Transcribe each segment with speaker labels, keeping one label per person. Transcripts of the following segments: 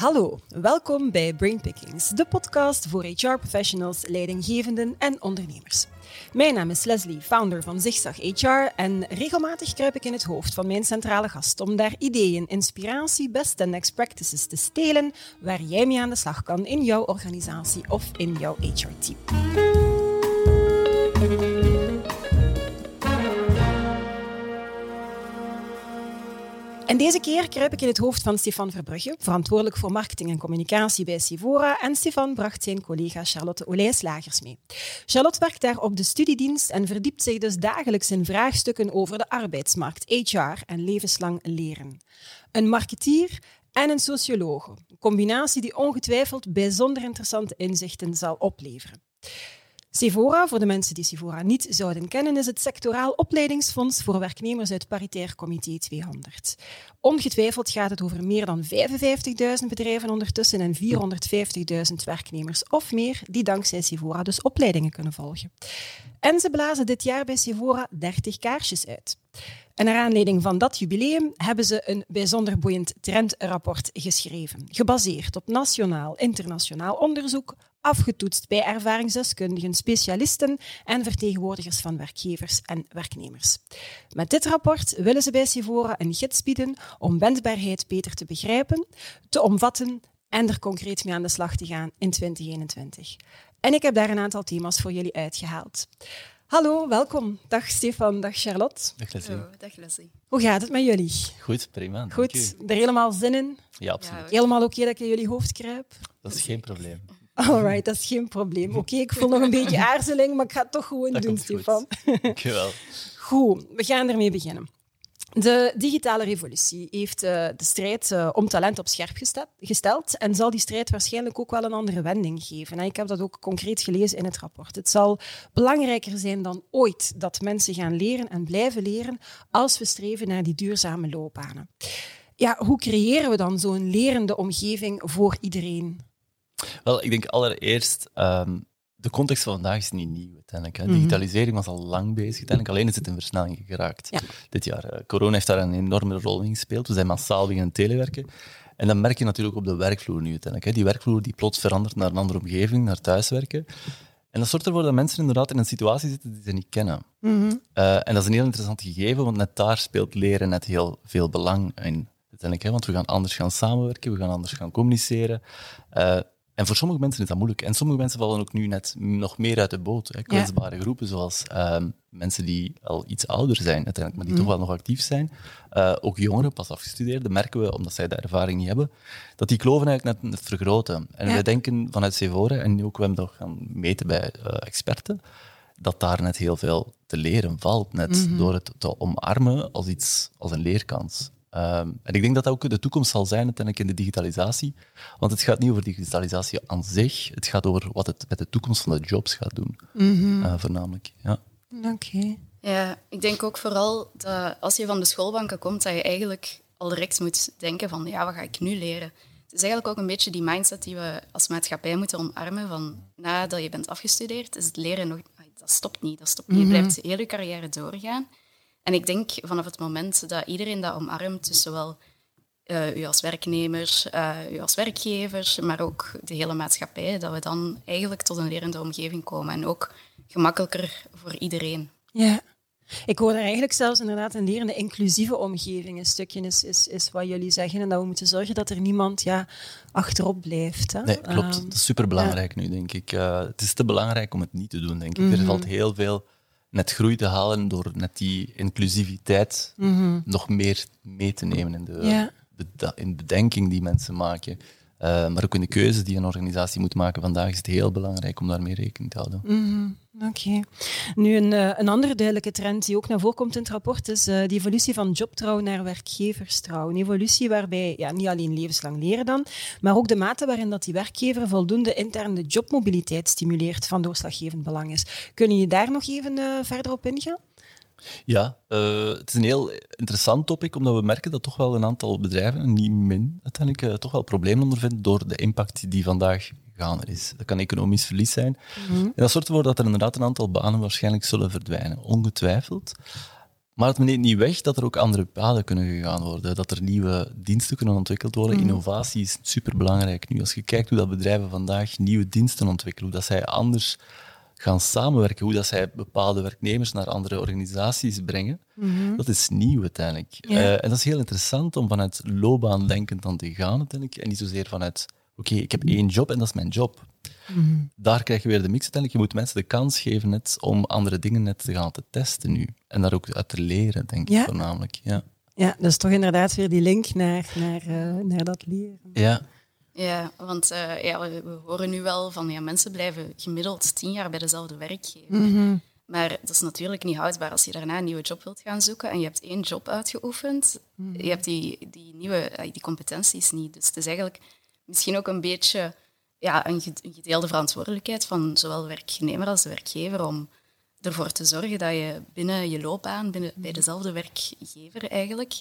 Speaker 1: Hallo, welkom bij Brainpickings, de podcast voor HR-professionals, leidinggevenden en ondernemers. Mijn naam is Leslie, founder van Zigzag HR en regelmatig kruip ik in het hoofd van mijn centrale gast om daar ideeën, inspiratie, best en next practices te stelen waar jij mee aan de slag kan in jouw organisatie of in jouw HR-team. Deze keer kruip ik in het hoofd van Stefan Verbrugge, verantwoordelijk voor marketing en communicatie bij Sivora. En Stefan bracht zijn collega Charlotte Olijslagers mee. Charlotte werkt daar op de studiedienst en verdiept zich dus dagelijks in vraagstukken over de arbeidsmarkt, HR en levenslang leren. Een marketeer en een sociologe. Een combinatie die ongetwijfeld bijzonder interessante inzichten zal opleveren. Sivora, voor de mensen die Sivora niet zouden kennen, is het sectoraal opleidingsfonds voor werknemers uit Paritair Comité 200. Ongetwijfeld gaat het over meer dan 55.000 bedrijven ondertussen en 450.000 werknemers of meer die dankzij Sivora dus opleidingen kunnen volgen. En ze blazen dit jaar bij Sivora 30 kaarsjes uit. En naar aanleiding van dat jubileum hebben ze een bijzonder boeiend trendrapport geschreven, gebaseerd op nationaal, internationaal onderzoek, afgetoetst bij ervaringsdeskundigen, specialisten en vertegenwoordigers van werkgevers en werknemers. Met dit rapport willen ze bij Sivora een gids bieden om wendbaarheid beter te begrijpen, te omvatten en er concreet mee aan de slag te gaan in 2021. En ik heb daar een aantal thema's voor jullie uitgehaald. Hallo, welkom. Dag Stefan, dag Charlotte.
Speaker 2: Dag Leslie.
Speaker 3: Oh, dag Leslie.
Speaker 1: Hoe gaat het met jullie?
Speaker 2: Goed, prima.
Speaker 1: Goed, er helemaal zin in?
Speaker 2: Ja, absoluut.
Speaker 3: Ja,
Speaker 1: Helemaal oké dat ik in jullie hoofd kruip?
Speaker 2: dat is geen probleem.
Speaker 1: Alright, dat is geen probleem. Oké, ik voel nog een beetje aarzeling, maar ik ga het toch gewoon
Speaker 2: Dat
Speaker 1: doen. Stefan.
Speaker 2: Dankjewel.
Speaker 1: Goed, we gaan ermee beginnen. De digitale revolutie heeft eh, de strijd eh, om talent op scherp gesteld en zal die strijd waarschijnlijk ook wel een andere wending geven. En ik heb dat ook concreet gelezen in het rapport. Het zal belangrijker zijn dan ooit dat mensen gaan leren en blijven leren als we streven naar die duurzame loopbanen. Ja, hoe creëren we dan zo'n lerende omgeving voor iedereen?
Speaker 2: Wel, ik denk allereerst, ehm, de context van vandaag is niet nieuw uiteindelijk. Hè.
Speaker 1: Mhm.
Speaker 2: Digitalisering was al lang bezig uiteindelijk, alleen is het in versnelling geraakt
Speaker 1: Ja.
Speaker 2: dit jaar. Eh, corona heeft daar een enorme rol in gespeeld. We zijn massaal beginnen telewerken. En dan merk je natuurlijk op de werkvloer nu uiteindelijk. Hè. Die werkvloer die plots verandert naar een andere omgeving, naar thuiswerken. En dat zorgt ervoor dat mensen inderdaad in een situatie zitten die ze niet kennen. Eh, en dat is een heel interessant gegeven, want net daar speelt leren net heel veel belang in. Uiteindelijk, hè, want we gaan anders gaan samenwerken, we gaan anders gaan communiceren. Eh, en voor sommige mensen is dat moeilijk. En sommige mensen vallen ook nu net nog meer uit de boot. Hè. Kwetsbare groepen, zoals ehm, mensen die al iets ouder zijn, uiteindelijk, maar die toch wel nog actief zijn. Eh, ook jongeren, pas afgestudeerden, merken we, omdat zij de ervaring niet hebben, dat die kloven eigenlijk net vergroten. En
Speaker 1: Ja.
Speaker 2: wij denken vanuit Cevora, en ook we hebben dat gaan meten bij eh, experten, dat daar net heel veel te leren valt, net door het te omarmen als iets, als een leerkans. Ehm, en ik denk dat dat ook de toekomst zal zijn uiteindelijk in de digitalisatie. Want het gaat niet over digitalisatie aan zich, het gaat over wat het met de toekomst van de jobs gaat doen, eh, voornamelijk. Ja.
Speaker 1: Oké.
Speaker 3: Ja, ik denk ook vooral dat als je van de schoolbanken komt, dat je eigenlijk al direct moet denken van, ja, wat ga ik nu leren? Het is eigenlijk ook een beetje die mindset die we als maatschappij moeten omarmen van, nadat je bent afgestudeerd, is het leren nog... Dat stopt niet, dat stopt niet. Je blijft heel je carrière doorgaan. En ik denk vanaf het moment dat iedereen dat omarmt, dus zowel eh, u als werknemers, eh, u als werkgevers, maar ook de hele maatschappij, dat we dan eigenlijk tot een lerende omgeving komen. En ook gemakkelijker voor iedereen.
Speaker 1: Ja. Ik hoor er eigenlijk zelfs inderdaad een lerende inclusieve omgeving. Een stukje is, is, is wat jullie zeggen. En dat we moeten zorgen dat er niemand ja, achterop blijft. Hè?
Speaker 2: Nee, klopt.
Speaker 1: Ehm,
Speaker 2: dat is superbelangrijk nu, denk ik. Eh, het is te belangrijk om het niet te doen, denk ik.
Speaker 1: Mhm.
Speaker 2: Er valt heel veel net groei te halen door net die inclusiviteit nog meer mee te nemen in de,
Speaker 1: Mhm. Ja.
Speaker 2: beda- in de bedenking die mensen maken. Eh, maar ook in de keuzes die een organisatie moet maken vandaag is het heel belangrijk om daarmee rekening te houden.
Speaker 1: Mhm. Oké. Nu, een, eh, een andere duidelijke trend die ook naar voren komt in het rapport is eh, de evolutie van jobtrouw naar werkgeverstrouw. Een evolutie waarbij ja, niet alleen levenslang leren dan, maar ook de mate waarin dat die werkgever voldoende interne jobmobiliteit stimuleert van doorslaggevend belang is. Kunnen je daar nog even verder op ingaan?
Speaker 2: Ja, eh, het is een heel interessant topic, omdat we merken dat toch wel een aantal bedrijven, en niet min, uiteindelijk eh, toch wel problemen ondervinden door de impact die vandaag gaande is. Dat kan economisch verlies zijn. En dat zorgt ervoor dat er inderdaad een aantal banen waarschijnlijk zullen verdwijnen, ongetwijfeld. Maar het neemt niet weg dat er ook andere paden kunnen gegaan worden. Dat er nieuwe diensten kunnen ontwikkeld worden.
Speaker 1: Mhm.
Speaker 2: Innovatie is superbelangrijk nu. Als je kijkt hoe dat bedrijven vandaag nieuwe diensten ontwikkelen, hoe dat zij anders gaan samenwerken, hoe dat zij bepaalde werknemers naar andere organisaties brengen, dat is nieuw uiteindelijk.
Speaker 1: Mhm. Ja.
Speaker 2: Eh, en dat is heel interessant om vanuit loopbaandenkend aan te gaan uiteindelijk. En niet zozeer vanuit, oké, ik heb één job en dat is mijn job.
Speaker 1: Mhm.
Speaker 2: Daar krijg je weer de mix uiteindelijk. Je moet mensen de kans geven net om andere dingen net te gaan te testen nu. En daar ook uit te leren, denk ik voornamelijk. Ja.
Speaker 1: Ja, dat is toch inderdaad weer die link naar, naar, eh, naar dat leren.
Speaker 2: Ja.
Speaker 3: Ja, want eh, ja, we, we horen nu wel van ja, mensen blijven gemiddeld tien jaar bij dezelfde werkgever.
Speaker 1: Mhm.
Speaker 3: Maar dat is natuurlijk niet houdbaar als je daarna een nieuwe job wilt gaan zoeken en je hebt één job uitgeoefend. Je hebt die, die nieuwe eh, die competenties niet. Dus het is eigenlijk misschien ook een beetje ja, een ge- een gedeelde verantwoordelijkheid van zowel de werknemer als de werkgever om ervoor te zorgen dat je binnen je loopbaan, binnen, bij dezelfde werkgever eigenlijk,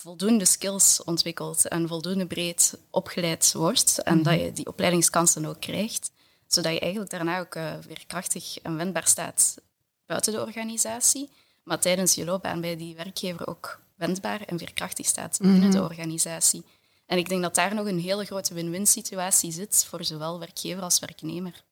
Speaker 3: voldoende skills ontwikkelt en voldoende breed opgeleid wordt en dat je die opleidingskansen ook krijgt, zodat je eigenlijk daarna ook eh, weer krachtig en wendbaar staat buiten de organisatie, maar tijdens je loopbaan bij die werkgever ook wendbaar en veerkrachtig staat binnen de organisatie. En ik denk dat daar nog een hele grote win-win situatie zit voor zowel werkgever als werknemer.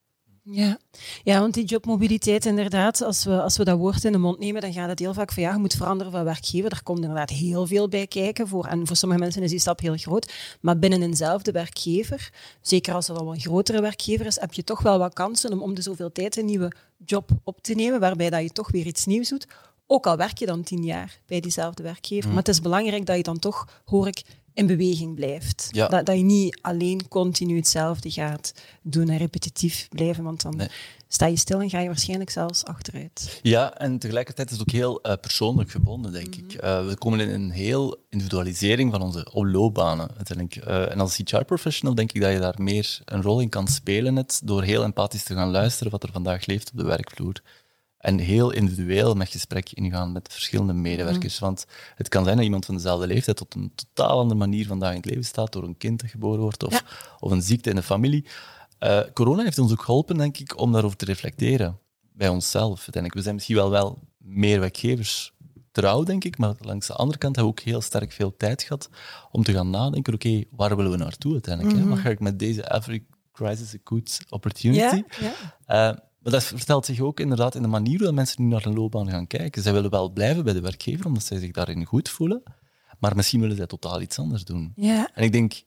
Speaker 1: Ja. ja, want die jobmobiliteit, inderdaad, als we, als we dat woord in de mond nemen, dan gaat het heel vaak van ja, je moet veranderen van werkgever. Daar komt inderdaad heel veel bij kijken. Voor, en voor sommige mensen is die stap heel groot. Maar binnen eenzelfde werkgever, zeker als het al een grotere werkgever is, heb je toch wel wat kansen om om de zoveel tijd een nieuwe job op te nemen, waarbij dat je toch weer iets nieuws doet. Ook al werk je dan tien jaar bij diezelfde werkgever. Maar het is belangrijk dat je dan toch, hoor ik, in beweging blijft.
Speaker 2: Ja.
Speaker 1: Dat, dat je niet alleen continu hetzelfde gaat doen en repetitief blijven, want dan
Speaker 2: Nee.
Speaker 1: sta je stil en ga je waarschijnlijk zelfs achteruit.
Speaker 2: Ja, en tegelijkertijd is het ook heel eh, persoonlijk gebonden, denk ik. Eh, we komen in een heel individualisering van onze loopbanen. Uiteindelijk. Eh, en als HR-professional denk ik dat je daar meer een rol in kan spelen, net door heel empathisch te gaan luisteren wat er vandaag leeft op de werkvloer. En heel individueel met gesprek ingaan met verschillende medewerkers. Want het kan zijn dat iemand van dezelfde leeftijd tot een totaal andere manier vandaag in het leven staat, door een kind dat geboren wordt of,
Speaker 1: Ja.
Speaker 2: of een ziekte in de familie. Eh, corona heeft ons ook geholpen, denk ik, om daarover te reflecteren. Bij onszelf. Uiteindelijk. We zijn misschien wel, wel meer werkgevers trouw, denk ik, maar langs de andere kant hebben we ook heel sterk veel tijd gehad om te gaan nadenken, oké, waar willen we naartoe uiteindelijk? hè? Wat ga ik met deze Every Crisis a Good Opportunity? Eh, maar dat vertelt zich ook inderdaad in de manier hoe mensen nu naar een loopbaan gaan kijken. Zij willen wel blijven bij de werkgever, omdat zij zich daarin goed voelen, maar misschien willen zij totaal iets anders doen.
Speaker 1: ja.
Speaker 2: En ik denk,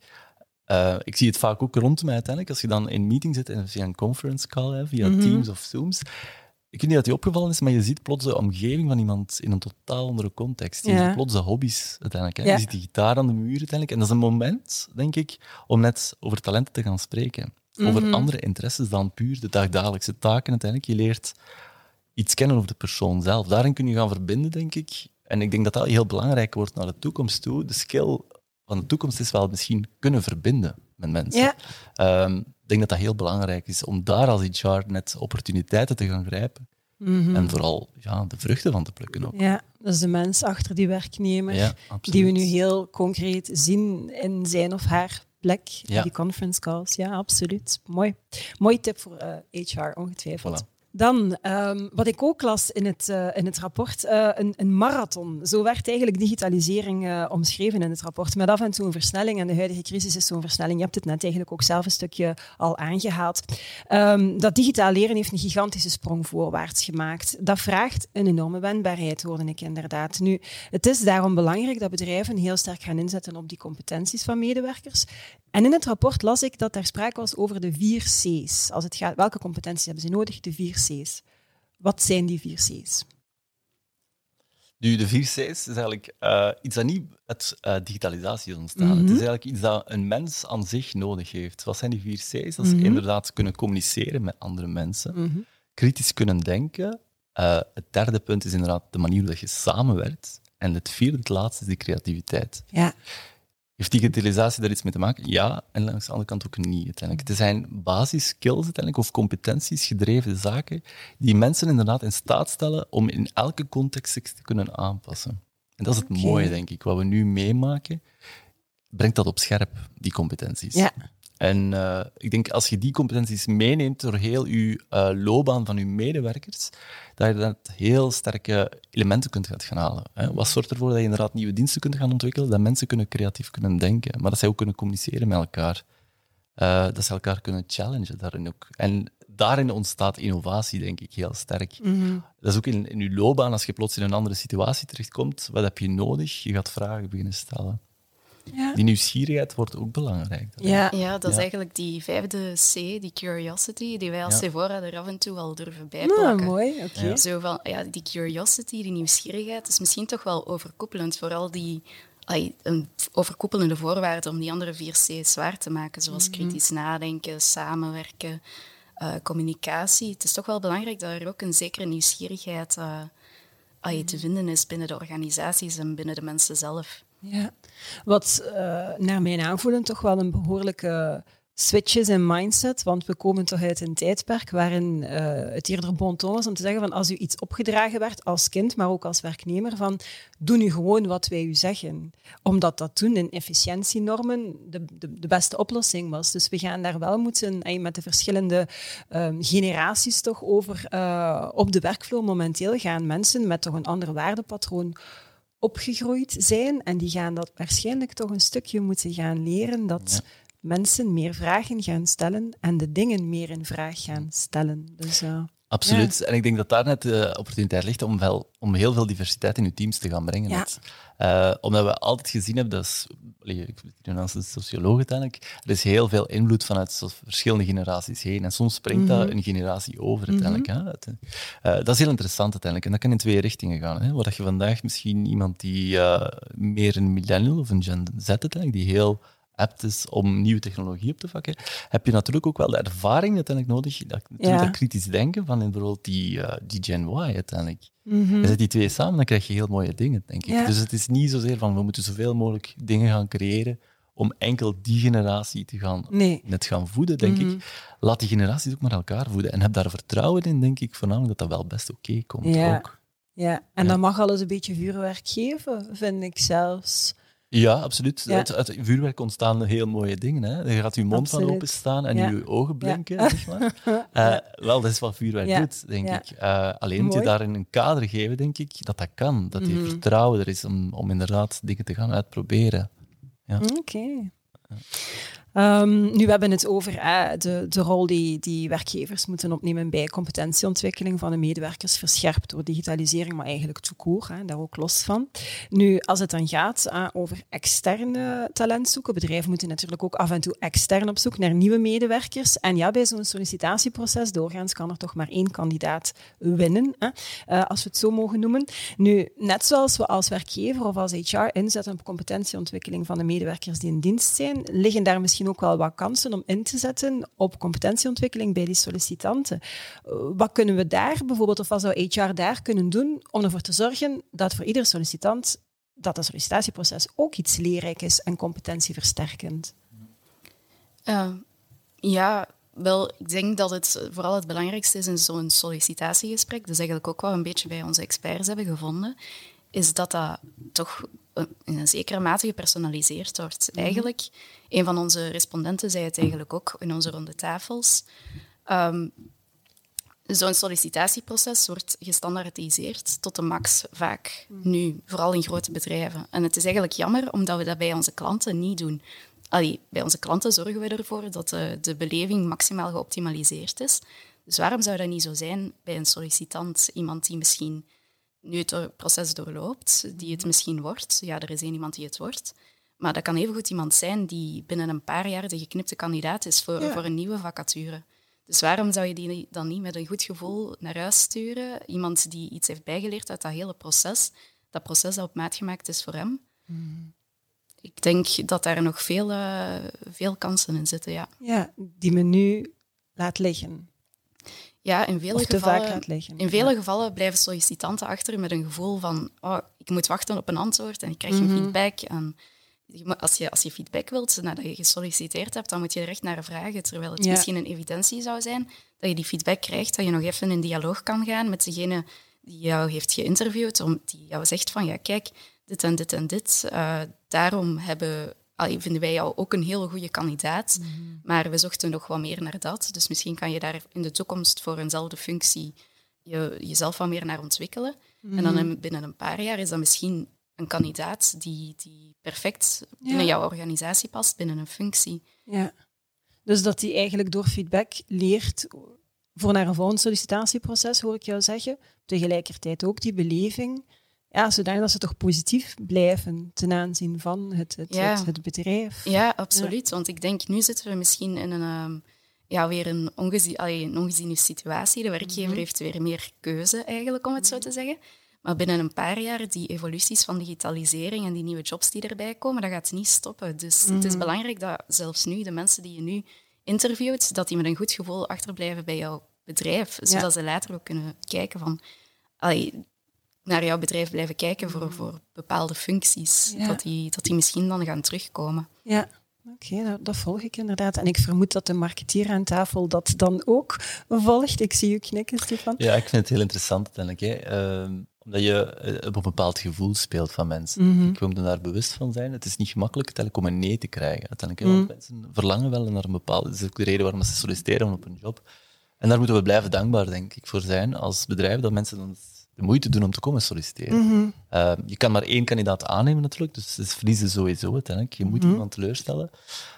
Speaker 2: eh, ik zie het vaak ook rond mij uiteindelijk, als je dan in een meeting zit en via een conference call, hè, via
Speaker 1: Mhm.
Speaker 2: Teams of Zooms. Ik weet niet dat die opgevallen is, maar je ziet plots de omgeving van iemand in een totaal andere context. Je
Speaker 1: Ja.
Speaker 2: ziet plots de hobby's uiteindelijk. Hè.
Speaker 1: Ja.
Speaker 2: Je ziet die gitaar aan de muur uiteindelijk. En dat is een moment, denk ik, om net over talenten te gaan spreken. Over
Speaker 1: Mhm.
Speaker 2: andere interesses dan puur de dagdagelijkse taken uiteindelijk. Je leert iets kennen over de persoon zelf. Daarin kun je gaan verbinden, denk ik. En ik denk dat dat heel belangrijk wordt naar de toekomst toe. De skill van de toekomst is wel misschien kunnen verbinden met mensen.
Speaker 1: Ja.
Speaker 2: Ehm, ik denk dat dat heel belangrijk is om daar als HR net opportuniteiten te gaan grijpen.
Speaker 1: Mhm.
Speaker 2: En vooral ja, de vruchten van te plukken ook.
Speaker 1: ja, dat is de mens achter die werknemer,
Speaker 2: Ja,
Speaker 1: die we nu heel concreet zien in zijn of haar plek,
Speaker 2: Ja.
Speaker 1: die conference calls. Ja, absoluut. Mooi. Mooi tip voor eh, HR, ongetwijfeld.
Speaker 2: Voilà.
Speaker 1: Dan, ehm, wat ik ook las in het, eh, in het rapport, eh, een, een marathon. Zo werd eigenlijk digitalisering eh, omschreven in het rapport. Met af en toe een versnelling. En de huidige crisis is zo'n versnelling. Je hebt het net eigenlijk ook zelf een stukje al aangehaald. Ehm, dat digitaal leren heeft een gigantische sprong voorwaarts gemaakt. Dat vraagt een enorme wendbaarheid, hoorde ik inderdaad. Nu, het is daarom belangrijk dat bedrijven heel sterk gaan inzetten op die competenties van medewerkers. En in het rapport las ik dat er sprake was over de vier C's. Als het gaat, welke competenties hebben ze nodig? De vier C's. Wat zijn die vier C's?
Speaker 2: Nu, de vier C's is eigenlijk eh, iets dat niet uit eh, digitalisatie is ontstaan.
Speaker 1: Mhm.
Speaker 2: Het is eigenlijk iets dat een mens aan zich nodig heeft. Wat zijn die vier C's? Dat
Speaker 1: Mhm.
Speaker 2: inderdaad kunnen communiceren met andere mensen,
Speaker 1: Mhm.
Speaker 2: kritisch kunnen denken. Eh, het derde punt is inderdaad de manier waarop je samenwerkt. En het vierde, het laatste, is de creativiteit.
Speaker 1: Ja.
Speaker 2: Heeft digitalisatie daar iets mee te maken? Ja, en langs de andere kant ook niet uiteindelijk. Het zijn basisskills uiteindelijk, of competenties, gedreven zaken, die mensen inderdaad in staat stellen om in elke context zich te kunnen aanpassen. En dat is het mooie, denk ik. Wat we nu meemaken, brengt dat op scherp, die competenties.
Speaker 1: Ja.
Speaker 2: En uh, ik denk als je die competenties meeneemt door heel je uh, loopbaan van je medewerkers, dat je dat heel sterke elementen kunt gaan halen. Hè. Wat zorgt ervoor dat je inderdaad nieuwe diensten kunt gaan ontwikkelen, dat mensen kunnen creatief kunnen denken, maar dat zij ook kunnen communiceren met elkaar. Uh, dat ze elkaar kunnen challengen daarin ook. En daarin ontstaat innovatie, denk ik, heel sterk.
Speaker 1: Mhm.
Speaker 2: Dat is ook in, in je loopbaan, als je plots in een andere situatie terechtkomt, wat heb je nodig? Je gaat vragen beginnen stellen.
Speaker 1: Ja.
Speaker 2: Die nieuwsgierigheid wordt ook belangrijk.
Speaker 1: Ja.
Speaker 3: Ja, dat is
Speaker 2: Ja.
Speaker 3: eigenlijk die vijfde C, die curiosity, die wij als
Speaker 2: Ja.
Speaker 3: Sephora er af en toe al durven
Speaker 1: Ah,
Speaker 3: bijplakken.
Speaker 1: mooi, oké.
Speaker 3: Zo van, ja, die curiosity, die nieuwsgierigheid, is misschien toch wel overkoepelend. Vooral die een overkoepelende voorwaarde om die andere vier C's waar te maken, zoals kritisch nadenken, samenwerken, eh, communicatie. Het is toch wel belangrijk dat er ook een zekere nieuwsgierigheid eh, ai, te vinden is binnen de organisaties en binnen de mensen zelf.
Speaker 1: Ja. Wat eh, naar mijn aanvoelen toch wel een behoorlijke switch is in mindset, want we komen toch uit een tijdperk waarin eh, het eerder bon ton was om te zeggen van als u iets opgedragen werd als kind, maar ook als werknemer, van doe nu gewoon wat wij u zeggen. Omdat dat toen in efficiëntienormen de, de, de beste oplossing was. Dus we gaan daar wel moeten, eh, met de verschillende ehm, generaties toch over, op de werkvloer momenteel gaan mensen met toch een ander waardepatroon opgegroeid zijn en die gaan dat waarschijnlijk toch een stukje moeten gaan leren dat mensen meer vragen gaan stellen en de dingen meer in vraag gaan stellen. Dus uh,
Speaker 2: Absoluut. En ik denk dat daar net de opportuniteit ligt om, wel, om heel veel diversiteit in uw teams te gaan brengen.
Speaker 1: Ja.
Speaker 2: net. Eh, omdat we altijd gezien hebben, dat is, ik ben als een socioloog uiteindelijk, er is heel veel invloed vanuit verschillende generaties heen. En soms springt dat een generatie over uiteindelijk. hè. Het, eh, dat is heel interessant uiteindelijk. En dat kan in twee richtingen gaan. Hè. Waar je vandaag misschien iemand die eh, meer een millennial of een Gen Z uiteindelijk, die heel apt is om nieuwe technologie op te vakken, heb je natuurlijk ook wel de ervaring uiteindelijk nodig, dat,
Speaker 1: Ja.
Speaker 2: dat kritisch denken van bijvoorbeeld die, eh, die Gen Y uiteindelijk.
Speaker 1: mhm.
Speaker 2: Je zet die twee samen, dan krijg je heel mooie dingen, denk ik.
Speaker 1: Ja.
Speaker 2: Dus het is niet zozeer van we moeten zoveel mogelijk dingen gaan creëren om enkel die generatie te gaan,
Speaker 1: nee.
Speaker 2: net gaan voeden, denk
Speaker 1: Mhm.
Speaker 2: ik. Laat die generaties ook maar elkaar voeden. En heb daar vertrouwen in, denk ik, voornamelijk dat dat wel best oké komt
Speaker 1: Ja.
Speaker 2: ook.
Speaker 1: Ja, en
Speaker 2: Ja.
Speaker 1: dat mag alles een beetje vuurwerk geven, vind ik zelfs.
Speaker 2: Ja, absoluut.
Speaker 1: Ja.
Speaker 2: Uit, uit vuurwerk ontstaan heel mooie dingen. Hè. Je gaat je mond van openstaan en
Speaker 1: Ja.
Speaker 2: je ogen blinken,
Speaker 1: Ja.
Speaker 2: zeg maar. Eh, wel, dat is wat vuurwerk doet, denk ik. Eh, alleen moet je daarin een kader geven, denk ik, dat dat kan. Dat die
Speaker 1: Mhm.
Speaker 2: vertrouwen er is om, om inderdaad dingen te gaan uitproberen. Ja.
Speaker 1: Oké. Ehm, nu, we hebben het over de, de rol die, die werkgevers moeten opnemen bij competentieontwikkeling van de medewerkers, verscherpt door digitalisering, maar eigenlijk hè, daar ook los van. Nu, als het dan gaat over externe talent zoeken, bedrijven moeten natuurlijk ook af en toe extern op zoek naar nieuwe medewerkers. En ja, bij zo'n sollicitatieproces, doorgaans kan er toch maar één kandidaat winnen, eh, als we het zo mogen noemen. Nu, net zoals we als werkgever of als HR inzetten op competentieontwikkeling van de medewerkers die in dienst zijn, liggen daar misschien ook wel wat kansen om in te zetten op competentieontwikkeling bij die sollicitanten. Eh, Wat kunnen we daar bijvoorbeeld, of wat zou HR daar kunnen doen om ervoor te zorgen dat voor ieder sollicitant dat sollicitatieproces ook iets leerrijk is en competentieversterkend?
Speaker 3: Eh, ja, wel, ik denk dat het vooral het belangrijkste is in zo'n sollicitatiegesprek, dus eigenlijk ook wat we een beetje bij onze experts hebben gevonden, is dat dat toch eh, in een zekere mate gepersonaliseerd wordt. Eigenlijk, een van onze respondenten zei het eigenlijk ook in onze ronde tafels. Ehm, Zo'n sollicitatieproces wordt gestandaardiseerd tot de max vaak nu, vooral in grote bedrijven. En het is eigenlijk jammer omdat we dat bij onze klanten niet doen. Allee, bij onze klanten zorgen we ervoor dat de, de beleving maximaal geoptimaliseerd is. Dus waarom zou dat niet zo zijn bij een sollicitant? Iemand die misschien nu het proces doorloopt, die het misschien wordt. Ja, er is één iemand die het wordt. Maar dat kan evengoed iemand zijn die binnen een paar jaar de geknipte kandidaat is voor,
Speaker 1: Ja.
Speaker 3: voor een nieuwe vacature. Dus waarom zou je die dan niet met een goed gevoel naar huis sturen? Iemand die iets heeft bijgeleerd uit dat hele proces, dat proces dat op maat gemaakt is voor hem. Ik denk dat daar nog veel, eh, veel kansen in zitten, ja.
Speaker 1: Ja, die men nu laat liggen.
Speaker 3: Ja, in vele gevallen... In vele gevallen blijven sollicitanten achter met een gevoel van oh, ik moet wachten op een antwoord en ik krijg geen feedback. En als, je, als je feedback wilt nadat je gesolliciteerd hebt, dan moet je er echt naar vragen. Terwijl het
Speaker 1: Ja.
Speaker 3: misschien een evidentie zou zijn dat je die feedback krijgt, dat je nog even in dialoog kan gaan met degene die jou heeft geïnterviewd, om, die jou zegt van ja, kijk, dit en dit en dit. eh, daarom hebben allee, vinden wij jou ook een hele goede kandidaat.
Speaker 1: Mhm.
Speaker 3: Maar we zochten nog wat meer naar dat. Dus misschien kan je daar in de toekomst voor eenzelfde functie je, jezelf wat meer naar ontwikkelen. En
Speaker 1: Mhm.
Speaker 3: dan in- binnen een paar jaar is dat misschien een kandidaat die, die perfect binnen jouw organisatie past, binnen een functie.
Speaker 1: Ja. Dus dat hij eigenlijk door feedback leert voor naar een volgend sollicitatieproces, hoor ik jou zeggen. Tegelijkertijd ook die beleving, ja, zodanig dat ze toch positief blijven ten aanzien van het, het,
Speaker 3: Ja.
Speaker 1: het, het bedrijf.
Speaker 3: Ja, absoluut. Want ik denk, nu zitten we misschien in een, ehm, ja, weer een, ongezien, allee, een ongeziene situatie. De werkgever
Speaker 1: Mhm.
Speaker 3: heeft weer meer keuze, eigenlijk, om het zo te zeggen. Maar binnen een paar jaar, die evoluties van digitalisering en die nieuwe jobs die erbij komen, dat gaat niet stoppen. Dus het is
Speaker 1: Mhm.
Speaker 3: belangrijk dat zelfs nu, de mensen die je nu interviewt, dat die met een goed gevoel achterblijven bij jouw bedrijf. Zodat ze later ook kunnen kijken van... allee, naar jouw bedrijf blijven kijken voor, voor bepaalde functies.
Speaker 1: Ja.
Speaker 3: Dat, die, dat die misschien dan gaan terugkomen.
Speaker 1: Ja, oké, dat, dat volg ik inderdaad. En ik vermoed dat de marketeer aan tafel dat dan ook volgt. Ik zie u knikken, Stefan.
Speaker 2: Ja, ik vind het heel interessant uiteindelijk. Hè. Ehm, omdat je eh, op een bepaald gevoel speelt van mensen.
Speaker 1: Mhm.
Speaker 2: Ik wil me daar bewust van zijn. Het is niet gemakkelijk uiteindelijk om een nee te krijgen. Uiteindelijk, hè, want mensen verlangen wel naar een bepaalde... Dat is ook de reden waarom ze solliciteren op een job. En daar moeten we blijven dankbaar, denk ik, voor zijn als bedrijf, dat mensen dan de moeite doen om te komen solliciteren.
Speaker 1: Mhm.
Speaker 2: Eh, je kan maar één kandidaat aannemen natuurlijk, dus is verliezen sowieso uiteindelijk. Je moet
Speaker 1: Mhm.
Speaker 2: iemand teleurstellen.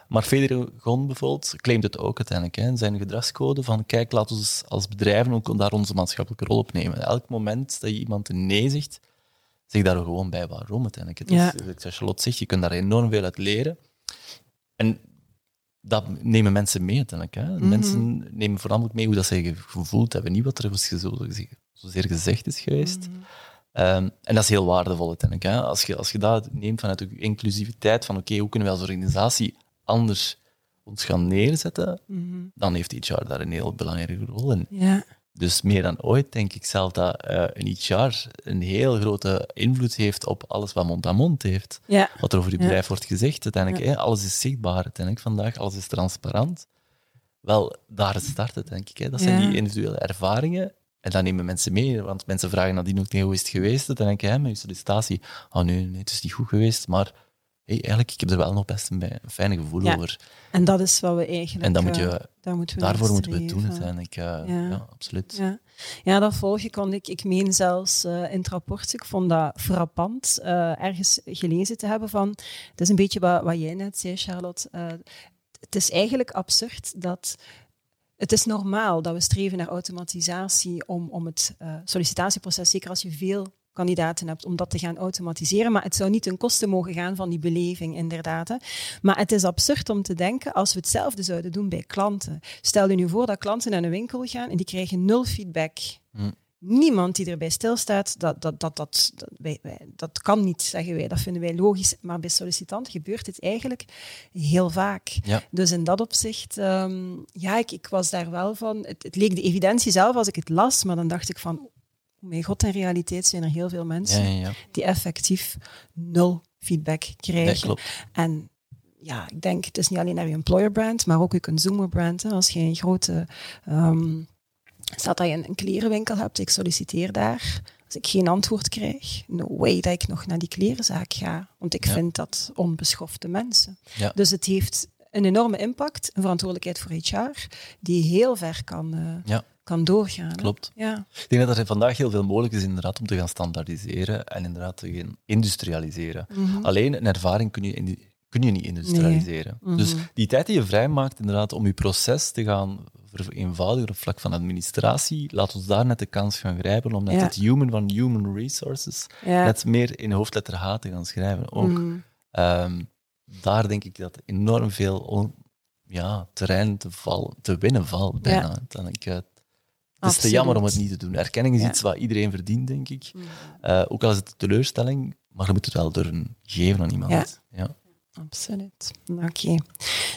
Speaker 2: Maar Federagon bijvoorbeeld claimt het ook uiteindelijk hè, zijn gedragscode van kijk, laten we als bedrijven ook daar onze maatschappelijke rol op nemen. Elk moment dat je iemand een nee zegt, zeg daar gewoon bij waarom uiteindelijk. Het
Speaker 1: Ja.
Speaker 2: is, zoals Charlotte zegt, je kunt daar enorm veel uit leren. En dat nemen mensen mee uiteindelijk. Hè.
Speaker 1: Mhm.
Speaker 2: Mensen nemen voornamelijk mee hoe dat ze gevoeld hebben, niet wat er zo- zozeer gezegd is geweest.
Speaker 1: Mhm.
Speaker 2: Ehm, en dat is heel waardevol uiteindelijk. Hè? Als, je, als je dat neemt vanuit de inclusiviteit, van oké, hoe kunnen we als organisatie anders ons gaan neerzetten,
Speaker 1: Mhm.
Speaker 2: dan heeft HR daar een heel belangrijke rol in.
Speaker 1: Ja,
Speaker 2: Dus meer dan ooit denk ik zelf dat eh, een HR een heel grote invloed heeft op alles wat mond aan mond heeft.
Speaker 1: ja.
Speaker 2: Wat er over je
Speaker 1: Ja.
Speaker 2: bedrijf wordt gezegd. Uiteindelijk, hè, alles is zichtbaar uiteindelijk vandaag, alles is transparant. Wel, daar start het, denk ik. Hè. Dat zijn
Speaker 1: Ja.
Speaker 2: die individuele ervaringen. En dan nemen mensen mee, want mensen vragen nadien ook hoe is het geweest? Dan denk je, hè, met je sollicitatie, oh nee, nee, het is niet goed geweest, maar hey, eigenlijk, ik heb er wel nog best een, fijne gevoel
Speaker 1: Ja.
Speaker 2: over.
Speaker 1: En dat is wat we eigenlijk...
Speaker 2: En dat moet je,
Speaker 1: eh, daar moeten we
Speaker 2: daarvoor moeten we het doen uiteindelijk.
Speaker 1: Ja.
Speaker 2: ja. absoluut.
Speaker 1: Ja. ja, dat volg ik. Want ik, ik meen zelfs eh, in het rapport, ik vond dat frappant, eh, ergens gelezen te hebben van... Het is een beetje wat, wat jij net zei, Charlotte. het is eigenlijk absurd dat... Het is normaal dat we streven naar automatisatie om, om het eh, sollicitatieproces, zeker als je veel kandidaten hebt, om dat te gaan automatiseren. Maar het zou niet ten koste mogen gaan van die beleving, inderdaad. Hè. Maar het is absurd om te denken als we hetzelfde zouden doen bij klanten. Stel je nu voor dat klanten naar een winkel gaan en die krijgen nul feedback.
Speaker 2: Hm.
Speaker 1: Niemand die erbij stilstaat, dat, dat, dat, dat, dat, wij, wij- dat kan niet, zeggen wij. Dat vinden wij logisch. Maar bij sollicitanten gebeurt dit eigenlijk heel vaak.
Speaker 2: Ja.
Speaker 1: Dus in dat opzicht, ehm, ja, ik, ik was daar wel van. Het, het leek de evidentie zelf als ik het las, maar dan dacht ik van, oh mijn god, in realiteit zijn er heel veel mensen
Speaker 2: ja, ja.
Speaker 1: die effectief nul feedback krijgen.
Speaker 2: Nee, klopt.
Speaker 1: En ja, ik denk, het is niet alleen naar je employer brand, maar ook je consumer brand. Hè. Als je een grote... ehm stel dat je een, klerenwinkel hebt, ik solliciteer daar. Als ik geen antwoord krijg, no way dat ik nog naar die klerenzaak ga. Want ik
Speaker 2: Ja.
Speaker 1: vind dat onbeschofte mensen.
Speaker 2: Ja.
Speaker 1: Dus het heeft een enorme impact, een verantwoordelijkheid voor HR, die heel ver kan, eh,
Speaker 2: Ja.
Speaker 1: kan doorgaan. hè.
Speaker 2: Klopt.
Speaker 1: Ja.
Speaker 2: Ik denk dat er vandaag heel veel mogelijk is inderdaad om te gaan standaardiseren en inderdaad te gaan industrialiseren.
Speaker 1: Mhm.
Speaker 2: Alleen een ervaring kun je, in- kun je niet industrialiseren.
Speaker 1: Nee.
Speaker 2: Dus
Speaker 1: Mhm.
Speaker 2: die tijd die je vrijmaakt inderdaad om je proces te gaan vereenvoudigen op vlak van administratie, laat ons daar net de kans gaan grijpen om net
Speaker 1: Ja.
Speaker 2: het human van human resources
Speaker 1: Ja.
Speaker 2: net meer in hoofdletter H te gaan schrijven. Ook
Speaker 1: Mhm.
Speaker 2: ehm, daar denk ik dat enorm veel on- ja, terrein te, val, te winnen valt bijna. Dan ik, eh, het is te jammer om het niet te doen. Erkenning is iets wat iedereen verdient, denk ik.
Speaker 1: Mhm.
Speaker 2: Eh, ook al is het teleurstelling, maar je moet het wel durven geven aan iemand.
Speaker 1: Ja.
Speaker 2: Ja.
Speaker 1: Absoluut. Oké.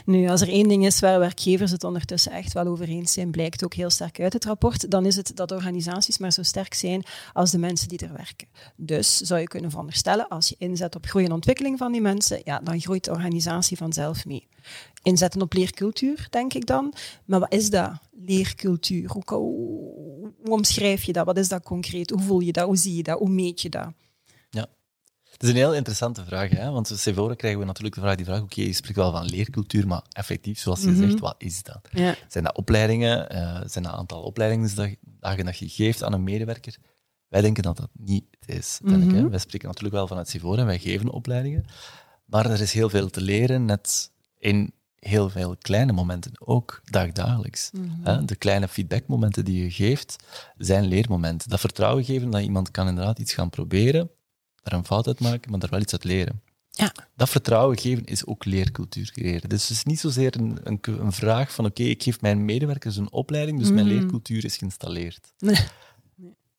Speaker 1: Nu, als er één ding is waar werkgevers het ondertussen echt wel over eens zijn, blijkt ook heel sterk uit het rapport, dan is het dat organisaties maar zo sterk zijn als de mensen die er werken. Dus zou je kunnen veronderstellen, als je inzet op groei en ontwikkeling van die mensen, ja, dan groeit de organisatie vanzelf mee. Inzetten op leercultuur, denk ik dan. Maar wat is dat, leercultuur? Hoe, hoe, hoe omschrijf je dat? Wat is dat concreet? Hoe voel je dat? Hoe zie je dat? Hoe meet je dat?
Speaker 2: Het is een heel interessante vraag, hè? want Sephora krijgen we natuurlijk de vraag, die vraag, oké, je spreekt wel van leercultuur, maar effectief, zoals je
Speaker 1: Mhm.
Speaker 2: zegt, wat is dat?
Speaker 1: Ja.
Speaker 2: Zijn dat opleidingen? eh, zijn dat een aantal opleidingsdagen dat je geeft aan een medewerker? Wij denken dat dat niet is. uiteindelijk, hè.
Speaker 1: Mhm.
Speaker 2: Wij spreken natuurlijk wel vanuit Sephora en wij geven opleidingen, maar er is heel veel te leren, net in heel veel kleine momenten, ook dagdagelijks.
Speaker 1: Mhm.
Speaker 2: De kleine feedbackmomenten die je geeft, zijn leermomenten. Dat vertrouwen geven dat iemand kan inderdaad iets gaan proberen, daar een fout uit maken, maar daar wel iets uit leren.
Speaker 1: Ja.
Speaker 2: Dat vertrouwen geven is ook leercultuur creëren. Dus het is niet zozeer een, een, een vraag van oké, ik geef mijn medewerkers een opleiding, dus mijn
Speaker 1: Mhm.
Speaker 2: leercultuur is geïnstalleerd.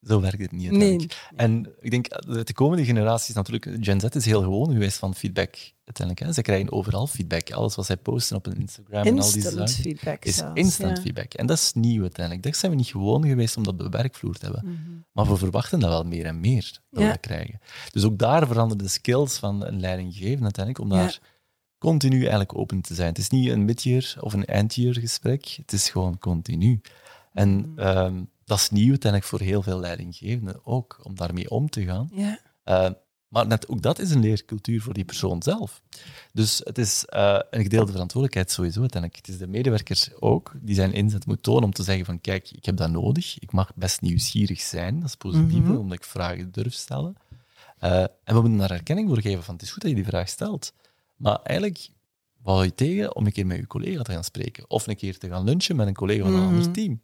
Speaker 2: Zo werkt het niet.
Speaker 1: Nee.
Speaker 2: uiteindelijk. En ik denk, de komende generaties natuurlijk, Gen Z is heel gewoon geweest van feedback uiteindelijk. Hè. Ze krijgen overal feedback. Alles wat zij posten op hun Instagram en al die
Speaker 1: Instant
Speaker 2: zaken
Speaker 1: feedback
Speaker 2: is
Speaker 1: zelfs,
Speaker 2: instant
Speaker 1: ja.
Speaker 2: feedback. En dat is nieuw uiteindelijk. Dat zijn we niet gewoon geweest om dat op de werkvloer te hebben.
Speaker 1: Mhm.
Speaker 2: Maar we verwachten dat wel meer en meer, dat we dat krijgen. Dus ook daar veranderen de skills van een leidinggevende uiteindelijk, om
Speaker 1: Ja.
Speaker 2: daar continu eigenlijk open te zijn. Het is niet een mid-year of een end-year gesprek, het is gewoon continu. En
Speaker 1: Mm.
Speaker 2: ehm, dat is nieuw uiteindelijk voor heel veel leidinggevenden ook, om daarmee om te gaan.
Speaker 1: Ja.
Speaker 2: Eh, maar net ook dat is een leercultuur voor die persoon zelf. Dus het is eh, een gedeelde verantwoordelijkheid sowieso uiteindelijk. Het is de medewerkers ook die zijn inzet moet tonen om te zeggen van kijk, ik heb dat nodig. Ik mag best nieuwsgierig zijn. Dat is positief,
Speaker 1: Mhm.
Speaker 2: omdat ik vragen durf stellen. Eh, en we moeten daar erkenning voor geven van het is goed dat je die vraag stelt. Maar eigenlijk wat hou je tegen om een keer met je collega te gaan spreken. Of een keer te gaan lunchen met een collega van een
Speaker 1: Mhm.
Speaker 2: ander team.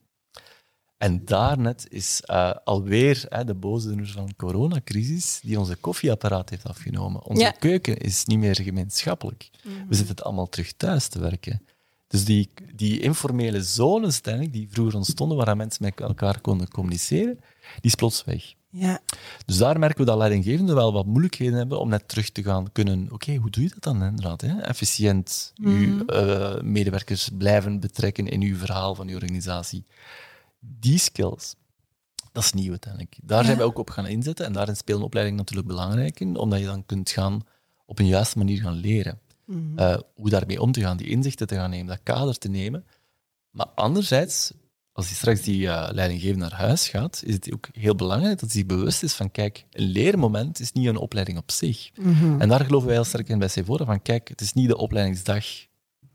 Speaker 2: En daarnet is eh, alweer hè, de boosdoener van de coronacrisis die onze koffieapparaat heeft afgenomen. Onze
Speaker 1: Ja.
Speaker 2: keuken is niet meer gemeenschappelijk. We zitten het allemaal terug thuis te werken. Dus die, die informele zones die vroeger ontstonden, waar mensen met elkaar konden communiceren, die is plots weg.
Speaker 1: Ja.
Speaker 2: Dus daar merken we dat leidinggevenden wel wat moeilijkheden hebben om net terug te gaan kunnen. Oké, hoe doe je dat dan inderdaad? Hè? Efficiënt uw eh, medewerkers blijven betrekken in uw verhaal van uw organisatie. Die skills, dat is nieuw uiteindelijk. Daar
Speaker 1: Ja.
Speaker 2: zijn wij ook op gaan inzetten en daarin spelen opleidingen natuurlijk belangrijk in, omdat je dan kunt gaan op een juiste manier gaan leren. Eh, hoe daarmee om te gaan, die inzichten te gaan nemen, dat kader te nemen. Maar anderzijds, als hij straks die eh, leidinggevende naar huis gaat, is het ook heel belangrijk dat hij bewust is van, kijk, een leermoment is niet een opleiding op zich.
Speaker 1: Mhm.
Speaker 2: En daar geloven wij heel sterk in bij Sephora, van kijk, het is niet de opleidingsdag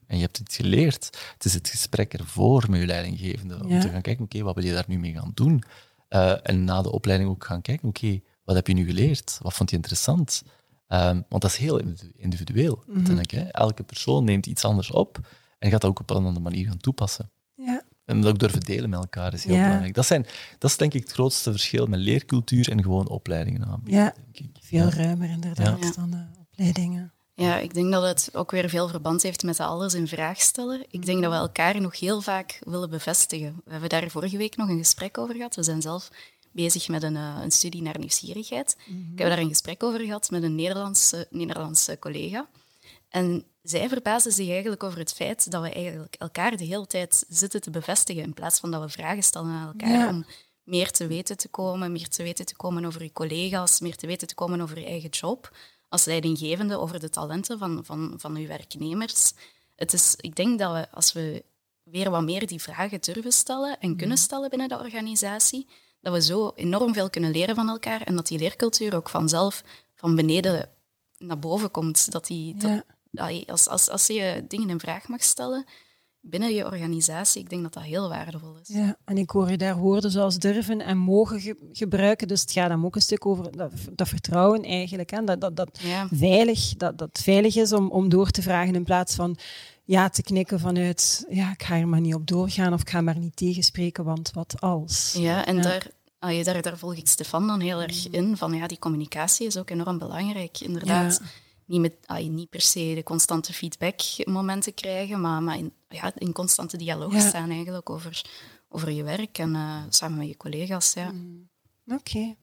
Speaker 2: en je hebt iets geleerd. Het is het gesprek ervoor met je leidinggevende, om
Speaker 1: Ja.
Speaker 2: te gaan kijken, oké, wat wil je daar nu mee gaan doen? Eh, en na de opleiding ook gaan kijken, oké, wat heb je nu geleerd? Wat vond je interessant? Ehm, want dat is heel individu- individueel.
Speaker 1: Mhm.
Speaker 2: uiteindelijk, hè. Elke persoon neemt iets anders op en gaat dat ook op een andere manier gaan toepassen.
Speaker 1: Ja.
Speaker 2: En dat ook durven delen met elkaar is heel
Speaker 1: Ja.
Speaker 2: belangrijk. Dat, zijn, dat is denk ik het grootste verschil met leercultuur en gewoon opleidingen aanbieden.
Speaker 1: Ja.
Speaker 2: ik.
Speaker 1: Veel ruimer inderdaad dan de opleidingen.
Speaker 3: Ja, ik denk dat het ook weer veel verband heeft met alles in vraag stellen. Ik denk dat we elkaar nog heel vaak willen bevestigen. We hebben daar vorige week nog een gesprek over gehad. We zijn zelf bezig met een, eh, een studie naar nieuwsgierigheid. Ik heb daar een gesprek over gehad met een Nederlandse, Nederlandse collega. En zij verbaasde zich eigenlijk over het feit dat we eigenlijk elkaar de hele tijd zitten te bevestigen in plaats van dat we vragen stellen aan elkaar
Speaker 1: Ja.
Speaker 3: om meer te weten te komen, meer te weten te komen over je collega's, meer te weten te komen over je eigen job als leidinggevende, over de talenten van, van, van uw werknemers. Het is, ik denk dat we, als we weer wat meer die vragen durven stellen en kunnen stellen binnen de organisatie, dat we zo enorm veel kunnen leren van elkaar en dat die leercultuur ook vanzelf van beneden naar boven komt. Dat die, dat-
Speaker 1: Ja.
Speaker 3: als, als, als je dingen in vraag mag stellen binnen je organisatie, ik denk dat dat heel waardevol is.
Speaker 1: Ja, en ik hoor je daar woorden zoals durven en mogen ge- gebruiken. Dus het gaat dan ook een stuk over dat, dat vertrouwen eigenlijk. Hè? Dat, dat, dat,
Speaker 3: Ja.
Speaker 1: veilig, dat, dat veilig is om, om door te vragen in plaats van ja te knikken vanuit ja, ik ga er maar niet op doorgaan of ik ga maar niet tegenspreken, want wat als?
Speaker 3: Ja, en
Speaker 1: Ja.
Speaker 3: Daar, daar, daar volg ik Stefan dan heel erg in. Van ja, die communicatie is ook enorm belangrijk. Inderdaad,
Speaker 1: Ja.
Speaker 3: Niet, met, allee, niet per se de constante feedbackmomenten krijgen, maar, maar in, ja, in constante dialoog
Speaker 1: Ja.
Speaker 3: staan eigenlijk over, over je werk en eh, samen met je collega's. Ja.
Speaker 1: Oké.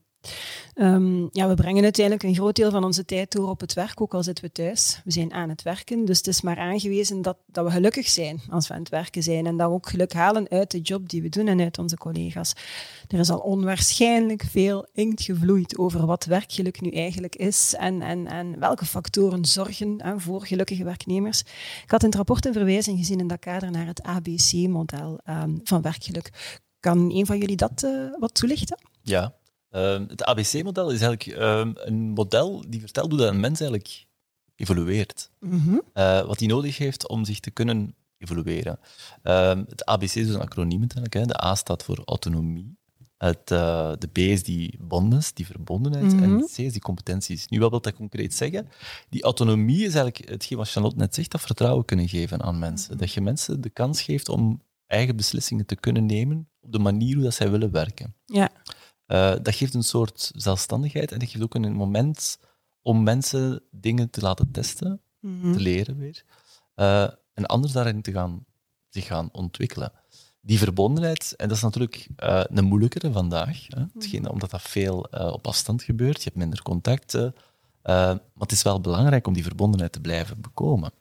Speaker 1: Ehm, ja, we brengen uiteindelijk een groot deel van onze tijd door op het werk, ook al zitten we thuis. We zijn aan het werken, dus het is maar aangewezen dat, dat we gelukkig zijn als we aan het werken zijn en dat we ook geluk halen uit de job die we doen en uit onze collega's. Er is al onwaarschijnlijk veel inkt gevloeid over wat werkgeluk nu eigenlijk is en, en, en welke factoren zorgen voor gelukkige werknemers. Ik had in het rapport een verwijzing gezien in dat kader naar het ABC-model ehm, van werkgeluk. Kan een van jullie dat eh, wat toelichten?
Speaker 2: Ja, Ehm, het ABC-model is eigenlijk ehm, een model die vertelt hoe dat een mens eigenlijk evolueert.
Speaker 1: Mhm.
Speaker 2: Eh, wat hij nodig heeft om zich te kunnen evolueren. Ehm, het ABC is een acroniem natuurlijk. Hè. De A staat voor autonomie. Het, eh, de B is die bondness, die verbondenheid. En
Speaker 1: Mhm.
Speaker 2: het C is die competenties. Nu, wat wil dat concreet zeggen? Die autonomie is eigenlijk hetgeen wat Charlotte net zegt, dat vertrouwen kunnen geven aan mensen. Dat je mensen de kans geeft om eigen beslissingen te kunnen nemen op de manier hoe dat zij willen werken.
Speaker 1: Ja.
Speaker 2: Eh, dat geeft een soort zelfstandigheid en dat geeft ook een moment om mensen dingen te laten testen,
Speaker 1: Mhm.
Speaker 2: te leren weer, eh, en anders daarin te gaan, zich gaan ontwikkelen. Die verbondenheid, en dat is natuurlijk eh, een moeilijkere vandaag, hè, hetgeen, omdat dat veel op afstand gebeurt, je hebt minder contacten, maar het is wel belangrijk om die verbondenheid te blijven bekomen.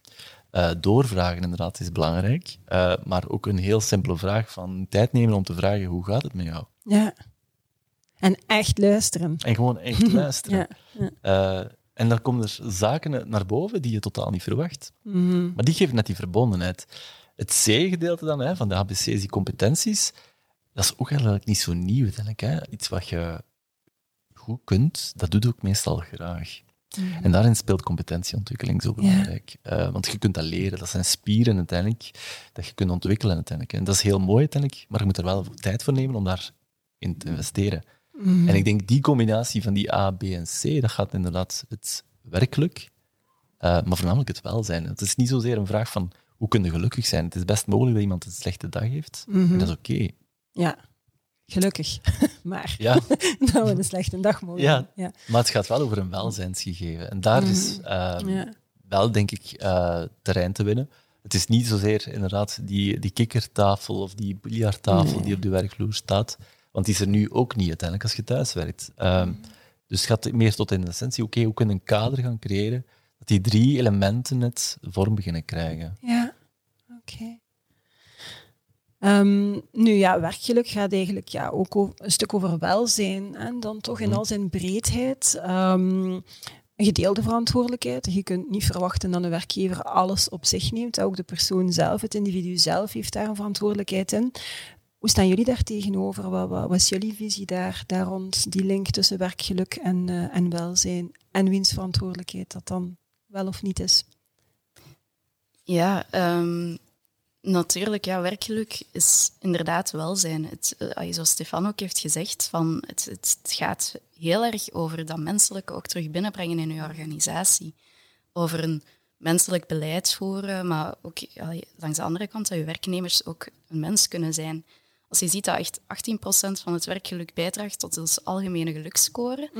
Speaker 2: Doorvragen inderdaad is belangrijk, maar ook een heel simpele vraag van tijd nemen om te vragen hoe gaat het met jou?
Speaker 1: Ja. En echt luisteren.
Speaker 2: En gewoon echt luisteren.
Speaker 1: Ja.
Speaker 2: Eh, en dan komen er zaken naar boven die je totaal niet verwacht.
Speaker 1: Mhm.
Speaker 2: Maar die geven net die verbondenheid. Het C-gedeelte dan, hè, van de HBC's, die competenties, dat is ook eigenlijk niet zo nieuw uiteindelijk. Hè. Iets wat je goed kunt, dat doe je ook meestal graag. En daarin speelt competentieontwikkeling zo belangrijk. Eh, want je kunt dat leren, dat zijn spieren uiteindelijk, dat je kunt ontwikkelen uiteindelijk. En dat is heel mooi uiteindelijk, maar je moet er wel tijd voor nemen om daarin te investeren.
Speaker 1: Mhm.
Speaker 2: En ik denk die combinatie van die A, B en C, dat gaat inderdaad het werkelijk, eh, maar voornamelijk het welzijn. Het is niet zozeer een vraag van hoe kun je gelukkig zijn. Het is best mogelijk dat iemand een slechte dag heeft.
Speaker 1: Mhm.
Speaker 2: En dat is oké.
Speaker 1: Ja. Gelukkig. maar
Speaker 2: Ja,
Speaker 1: dat we een slechte dag mogen
Speaker 2: Ja. maar het gaat wel over een welzijnsgegeven. En daar is ehm,
Speaker 1: Ja.
Speaker 2: wel, denk ik, eh, terrein te winnen. Het is niet zozeer inderdaad die, die kikkertafel of die biljarttafel
Speaker 1: Nee.
Speaker 2: die op de werkvloer staat. Want die is er nu ook niet uiteindelijk als je thuis werkt. Ehm, dus het gaat meer tot in de essentie, oké, hoe kun je een kader gaan creëren dat die drie elementen het vorm beginnen krijgen.
Speaker 1: Ja, oké. Ehm, nu ja, werkgeluk gaat eigenlijk ja, ook een stuk over welzijn. En dan toch in
Speaker 2: Mhm.
Speaker 1: al zijn breedheid. Ehm, een gedeelde verantwoordelijkheid. Je kunt niet verwachten dat een werkgever alles op zich neemt. Ook de persoon zelf, het individu zelf, heeft daar een verantwoordelijkheid in. Hoe staan jullie daar tegenover? Wat, wat, is jullie visie daar, daar rond die link tussen werkgeluk en, eh, en welzijn? En wiens verantwoordelijkheid dat dan wel of niet is?
Speaker 3: Ja, ehm, natuurlijk, ja, werkgeluk is inderdaad welzijn. Het, eh, zoals Stefan ook heeft gezegd, van het, het, gaat heel erg over dat menselijke ook terug binnenbrengen in je organisatie. Over een menselijk beleid voeren, maar ook langs de andere kant dat je werknemers ook een mens kunnen zijn. Als je ziet dat echt 18% van het werkgeluk bijdraagt tot ons algemene geluksscore,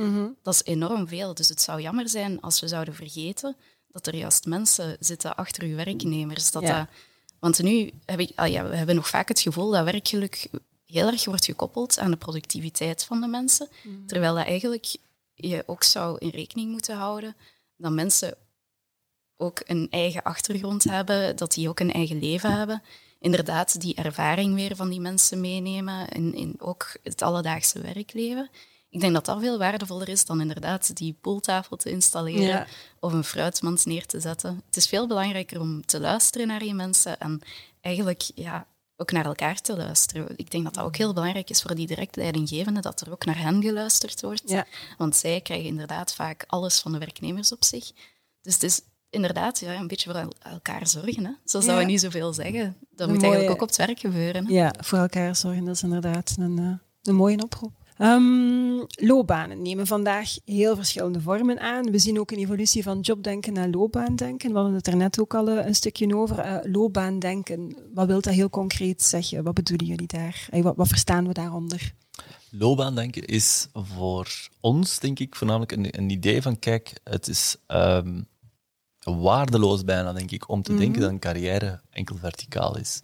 Speaker 3: dat is enorm veel. Dus het zou jammer zijn als we zouden vergeten dat er juist mensen zitten achter uw werknemers. Dat
Speaker 1: Ja.
Speaker 3: dat, want nu heb ik, ah ja, we hebben nog vaak het gevoel dat werkgeluk heel erg wordt gekoppeld aan de productiviteit van de mensen. Terwijl dat eigenlijk je ook zou in rekening moeten houden dat mensen ook een eigen achtergrond hebben, dat die ook een eigen leven hebben. Inderdaad, die ervaring weer van die mensen meenemen in, in ook het alledaagse werkleven. Ik denk dat dat veel waardevoller is dan inderdaad die pooltafel te installeren
Speaker 1: Ja.
Speaker 3: of een fruitmand neer te zetten. Het is veel belangrijker om te luisteren naar je mensen en eigenlijk ja, ook naar elkaar te luisteren. Ik denk dat dat ook heel belangrijk is voor die direct leidinggevende, dat er ook naar hen geluisterd wordt.
Speaker 1: Ja.
Speaker 3: Want zij krijgen inderdaad vaak alles van de werknemers op zich. Dus het is inderdaad ja, een beetje voor el- elkaar zorgen. Hè? Zo zou
Speaker 1: Ja.
Speaker 3: je niet zoveel zeggen. Dat
Speaker 1: Een
Speaker 3: moet eigenlijk ook op het werk gebeuren. Hè?
Speaker 1: Ja, voor elkaar zorgen, dat is inderdaad een, eh, een mooie oproep. Ehm, loopbanen nemen vandaag heel verschillende vormen aan. We zien ook een evolutie van jobdenken naar loopbaandenken. We hadden het er net ook al eh, een stukje over. Eh, loopbaandenken, wat wil dat heel concreet zeggen? Wat bedoelen jullie daar? Wat, wat verstaan we daaronder?
Speaker 2: Loopbaandenken is voor ons, denk ik, voornamelijk een, een idee van, kijk, het is ehm, waardeloos bijna, denk ik, om te denken dat een carrière enkel verticaal is.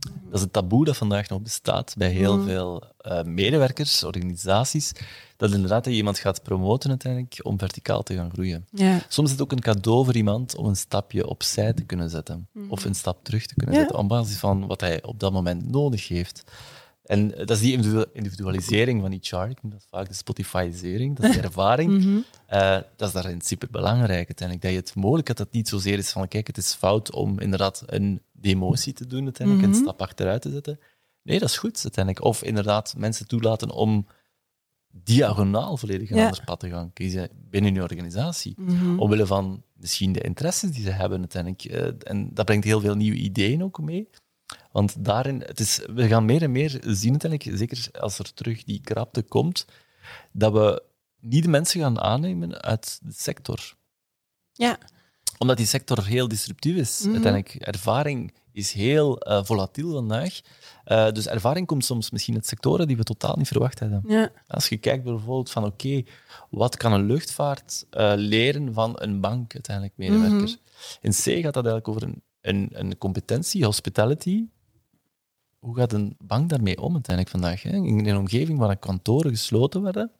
Speaker 2: Dat is het taboe dat vandaag nog bestaat bij heel veel eh, medewerkers, organisaties, dat inderdaad dat je iemand gaat promoten uiteindelijk om verticaal te gaan groeien. Soms is het ook een cadeau voor iemand om een stapje opzij te kunnen zetten. Of een stap terug te kunnen zetten, op basis van wat hij op dat moment nodig heeft. En eh, dat is die individu- individualisering van HR, ik noem dat vaak de Spotifyisering, dat is die ervaring. Eh, dat is daarin super belangrijk uiteindelijk. Dat je het mogelijk dat het niet zozeer is van, kijk, het is fout om inderdaad een demotie te doen uiteindelijk, een stap achteruit te zetten. Nee, dat is goed uiteindelijk. Of inderdaad mensen toelaten om diagonaal volledig een ander pad te gaan kiezen binnen je organisatie. Mm Omwille van misschien de interesses die ze hebben uiteindelijk. Uh, en dat brengt heel veel nieuwe ideeën ook mee. Want daarin, het is, we gaan meer en meer zien uiteindelijk, zeker als er terug die krapte komt, dat we niet de mensen gaan aannemen uit de sector.
Speaker 1: Ja.
Speaker 2: Omdat die sector heel disruptief is. Mhm. Uiteindelijk, ervaring is heel uh, volatiel vandaag. Uh, dus ervaring komt soms misschien uit sectoren die we totaal niet verwacht hadden.
Speaker 1: Ja.
Speaker 2: Als je kijkt bijvoorbeeld van, oké, wat kan een luchtvaart uh, leren van een bank, uiteindelijk, medewerker? Mm In C gaat dat eigenlijk over een, een, een competentie, hospitality, hoe gaat een bank daarmee om uiteindelijk vandaag? Hè? In een omgeving waar kantoren gesloten werden,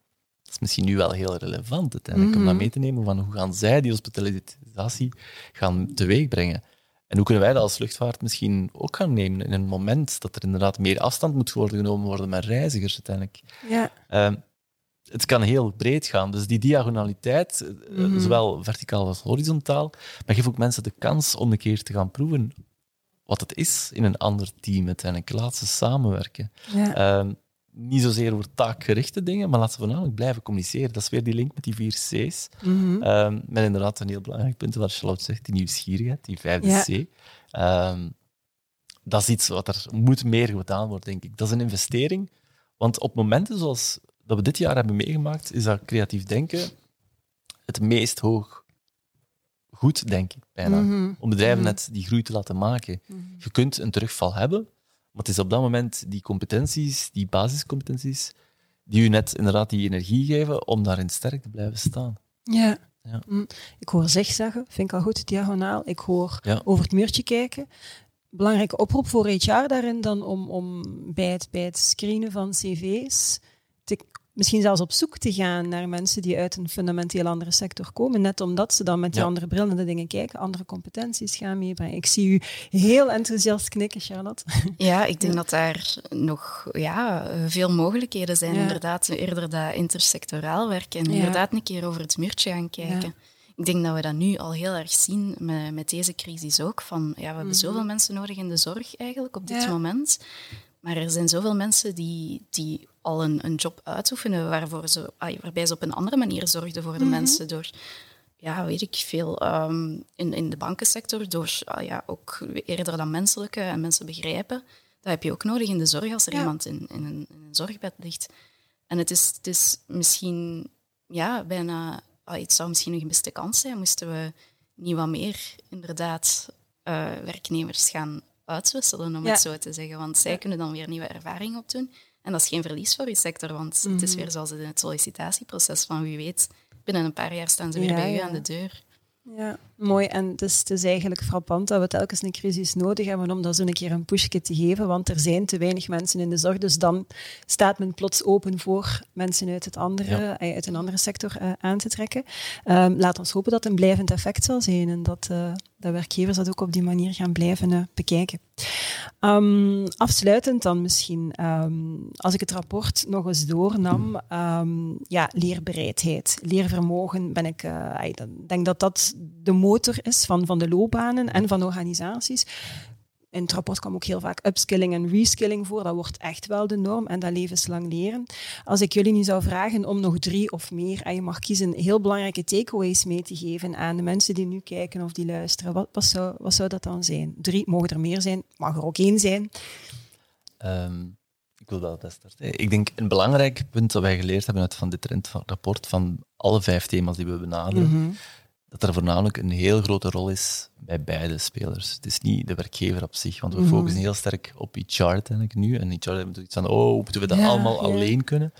Speaker 2: dat is misschien nu wel heel relevant uiteindelijk, om dat mhm. mee te nemen van hoe gaan zij die hospitalisatie gaan teweegbrengen. En hoe kunnen wij dat als luchtvaart misschien ook gaan nemen in een moment dat er inderdaad meer afstand moet worden genomen worden met reizigers uiteindelijk.
Speaker 1: Ja.
Speaker 2: Uh, het kan heel breed gaan. Dus die diagonaliteit, eh, mhm. zowel verticaal als horizontaal, maar geeft ook mensen de kans om een keer te gaan proeven wat het is in een ander team uiteindelijk. Laat ze samenwerken.
Speaker 1: Ja.
Speaker 2: Ehm, niet zozeer over taakgerichte dingen, maar laat ze voornamelijk blijven communiceren. Dat is weer die link met die vier C's.
Speaker 1: Mm
Speaker 2: met inderdaad een heel belangrijk punt, wat Charlotte zegt, die nieuwsgierigheid, die vijfde C. Ehm, dat is iets wat er moet meer gedaan worden, denk ik. Dat is een investering. Want op momenten zoals dat we dit jaar hebben meegemaakt, is dat creatief denken het meest hoog goed, denk ik, bijna. Mhm. Om bedrijven mhm. net die groei te laten maken. Mhm. Je kunt een terugval hebben, maar het is op dat moment die competenties, die basiscompetenties, die u net inderdaad die energie geven om daarin sterk te blijven staan.
Speaker 1: Ja. ja. Ik hoor zeggen, vind ik al goed, diagonaal. Ik hoor over het muurtje kijken. Belangrijke oproep voor HR daarin dan om, om bij, het, bij het screenen van cv's misschien zelfs op zoek te gaan naar mensen die uit een fundamenteel andere sector komen, net omdat ze dan met die andere bril naar de dingen kijken, andere competenties gaan meebrengen. Ik zie u heel enthousiast knikken, Charlotte.
Speaker 3: Ja, ik denk dat daar nog ja, veel mogelijkheden zijn. Inderdaad, eerder dat intersectoraal werken en inderdaad een keer over het muurtje gaan kijken. Ik denk dat we dat nu al heel erg zien met, met deze crisis ook. Van, ja, we hebben mhm. zoveel mensen nodig in de zorg eigenlijk op dit moment. Maar er zijn zoveel mensen die, die al een, een job uitoefenen waarvoor ze, waarbij ze op een andere manier zorgden voor de mhm. mensen. Door, ja, weet ik veel, ehm, in, in de bankensector, door ah, ja, ook eerder dan menselijke en mensen begrijpen. Dat heb je ook nodig in de zorg als er iemand in, in, een, in, een, zorgbed ligt. En het is, het is misschien ja, bijna, ah, het zou misschien een gemiste kans zijn, moesten we niet wat meer inderdaad uh, werknemers gaan uitwisselen, om het zo te zeggen. Want zij kunnen dan weer nieuwe ervaring opdoen. En dat is geen verlies voor je sector, want het is mhm. weer zoals in het sollicitatieproces van wie weet, binnen een paar jaar staan ze weer bij u aan de deur.
Speaker 1: Ja, mooi. En het is, het is eigenlijk frappant dat we telkens een crisis nodig hebben om dat zo een keer een pushje te geven, want er zijn te weinig mensen in de zorg, dus dan staat men plots open voor mensen uit, het andere, eh, uit een andere sector uh, aan te trekken. Um, laat ons hopen dat het een blijvend effect zal zijn en dat, uh, dat werkgevers dat ook op die manier gaan blijven bekijken. Um, afsluitend dan misschien, um, als ik het rapport nog eens doornam, um, ja, leerbereidheid, leervermogen, ben ik, ik denk dat dat de motor is van, van de loopbanen en van organisaties. In het rapport kwam ook heel vaak upskilling en reskilling voor. Dat wordt echt wel de norm en dat levenslang leren. Als ik jullie nu zou vragen om nog drie of meer, en je mag kiezen, heel belangrijke takeaways mee te geven aan de mensen die nu kijken of die luisteren, wat, wat, zou, wat zou dat dan zijn? Drie, mogen er meer zijn, mag er ook één zijn.
Speaker 2: Ehm, ik wil wel best starten. Ik denk een belangrijk punt dat wij geleerd hebben uit van dit rapport, van alle vijf thema's die we benaderen, mhm dat er voornamelijk een heel grote rol is bij beide spelers. Het is niet de werkgever op zich, want we mhm. focussen heel sterk op HR uiteindelijk nu. En HR hebben zoiets van, oh, moeten we dat allemaal alleen kunnen?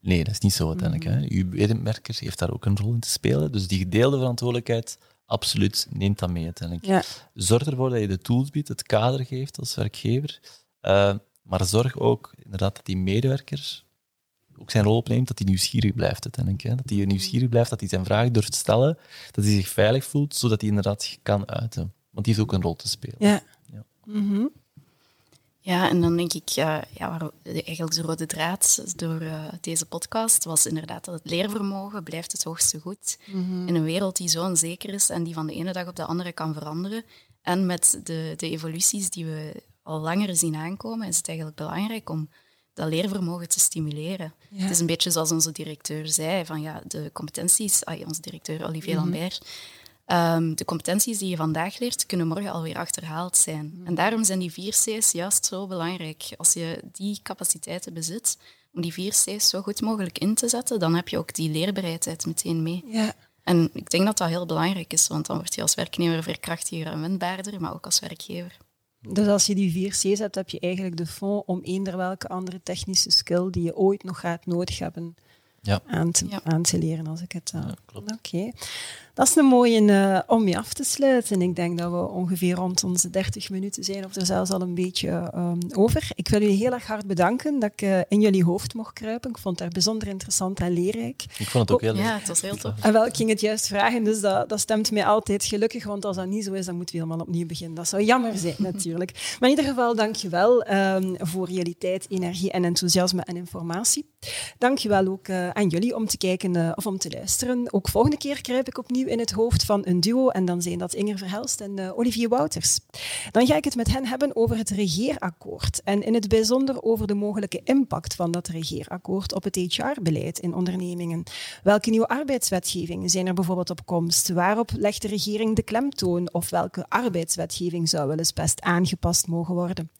Speaker 2: Nee, dat is niet zo uiteindelijk. Mm. Hè. Uw medewerker heeft daar ook een rol in te spelen. Dus die gedeelde verantwoordelijkheid, absoluut, neemt dat mee uiteindelijk.
Speaker 1: Ja.
Speaker 2: Zorg ervoor dat je de tools biedt, het kader geeft als werkgever. Uh, maar zorg ook inderdaad dat die medewerker ook zijn rol opneemt, dat hij nieuwsgierig blijft uiteindelijk. Hè? Dat hij nieuwsgierig blijft, dat hij zijn vragen durft stellen, dat hij zich veilig voelt, zodat hij inderdaad zich kan uiten. Want die heeft ook een rol te spelen.
Speaker 1: Ja. Ja, mhm.
Speaker 3: ja en dan denk ik, ja, ja, eigenlijk de rode draad door uh, deze podcast was inderdaad dat het leervermogen blijft het hoogste goed.
Speaker 1: Mm
Speaker 3: In een wereld die zo onzeker is en die van de ene dag op de andere kan veranderen. En met de, de evoluties die we al langer zien aankomen, is het eigenlijk belangrijk om dat leervermogen te stimuleren. Het is een beetje zoals onze directeur zei, van ja, de competenties, onze directeur Olivier mhm. Lambert, um, de competenties die je vandaag leert, kunnen morgen alweer achterhaald zijn. Mhm. En daarom zijn die vier C's juist zo belangrijk. Als je die capaciteiten bezit, om die vier C's zo goed mogelijk in te zetten, dan heb je ook die leerbereidheid meteen mee.
Speaker 1: Ja.
Speaker 3: En ik denk dat dat heel belangrijk is, want dan word je als werknemer verkrachtiger en wendbaarder, maar ook als werkgever.
Speaker 1: Dus als je die vier C's hebt, heb je eigenlijk de fond om eender welke andere technische skill die je ooit nog gaat nodig hebben
Speaker 2: ja.
Speaker 1: aan, te, aan te leren, als ik het... Uh, Oké. Dat is een mooie uh, om mee af te sluiten. Ik denk dat we ongeveer rond onze 30 minuten zijn, of er zelfs al een beetje um, over. Ik wil jullie heel erg hard bedanken dat ik uh, in jullie hoofd mocht kruipen. Ik vond het bijzonder interessant en leerrijk.
Speaker 2: Ik vond het ook heel leuk.
Speaker 3: Ja, het was heel tof.
Speaker 1: En wel, ik ging het juist vragen, dus dat, dat stemt mij altijd gelukkig, want als dat niet zo is, dan moeten we helemaal opnieuw beginnen. Dat zou jammer zijn, natuurlijk. Maar in ieder geval, dank je wel um, voor jullie tijd, energie en enthousiasme en informatie. Dank je wel ook uh, aan jullie om te kijken of om te luisteren. Ook volgende keer kruip ik in het hoofd van een duo en dan zijn dat Inger Verhelst en uh, Olivier Wouters. Dan ga ik het met hen hebben over het regeerakkoord en in het bijzonder over de mogelijke impact van dat regeerakkoord op het HR-beleid in ondernemingen. Welke nieuwe arbeidswetgevingen zijn er bijvoorbeeld op komst? Waarop legt de regering de klemtoon of welke arbeidswetgeving zou wel eens best aangepast mogen worden?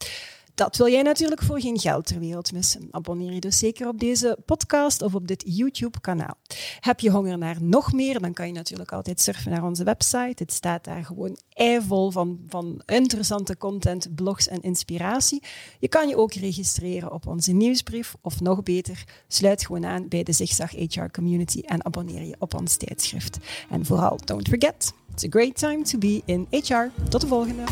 Speaker 1: Dat wil jij natuurlijk voor geen geld ter wereld missen. Abonneer je dus zeker op deze podcast of op dit YouTube-kanaal. Heb je honger naar nog meer, dan kan je natuurlijk altijd surfen naar onze website. Het staat daar gewoon eivol van, van interessante content, blogs en inspiratie. Je kan je ook registreren op onze nieuwsbrief of nog beter, sluit gewoon aan bij de Zigzag HR Community en abonneer je op ons tijdschrift. En vooral, don't forget, it's a great time to be in HR. Tot de volgende.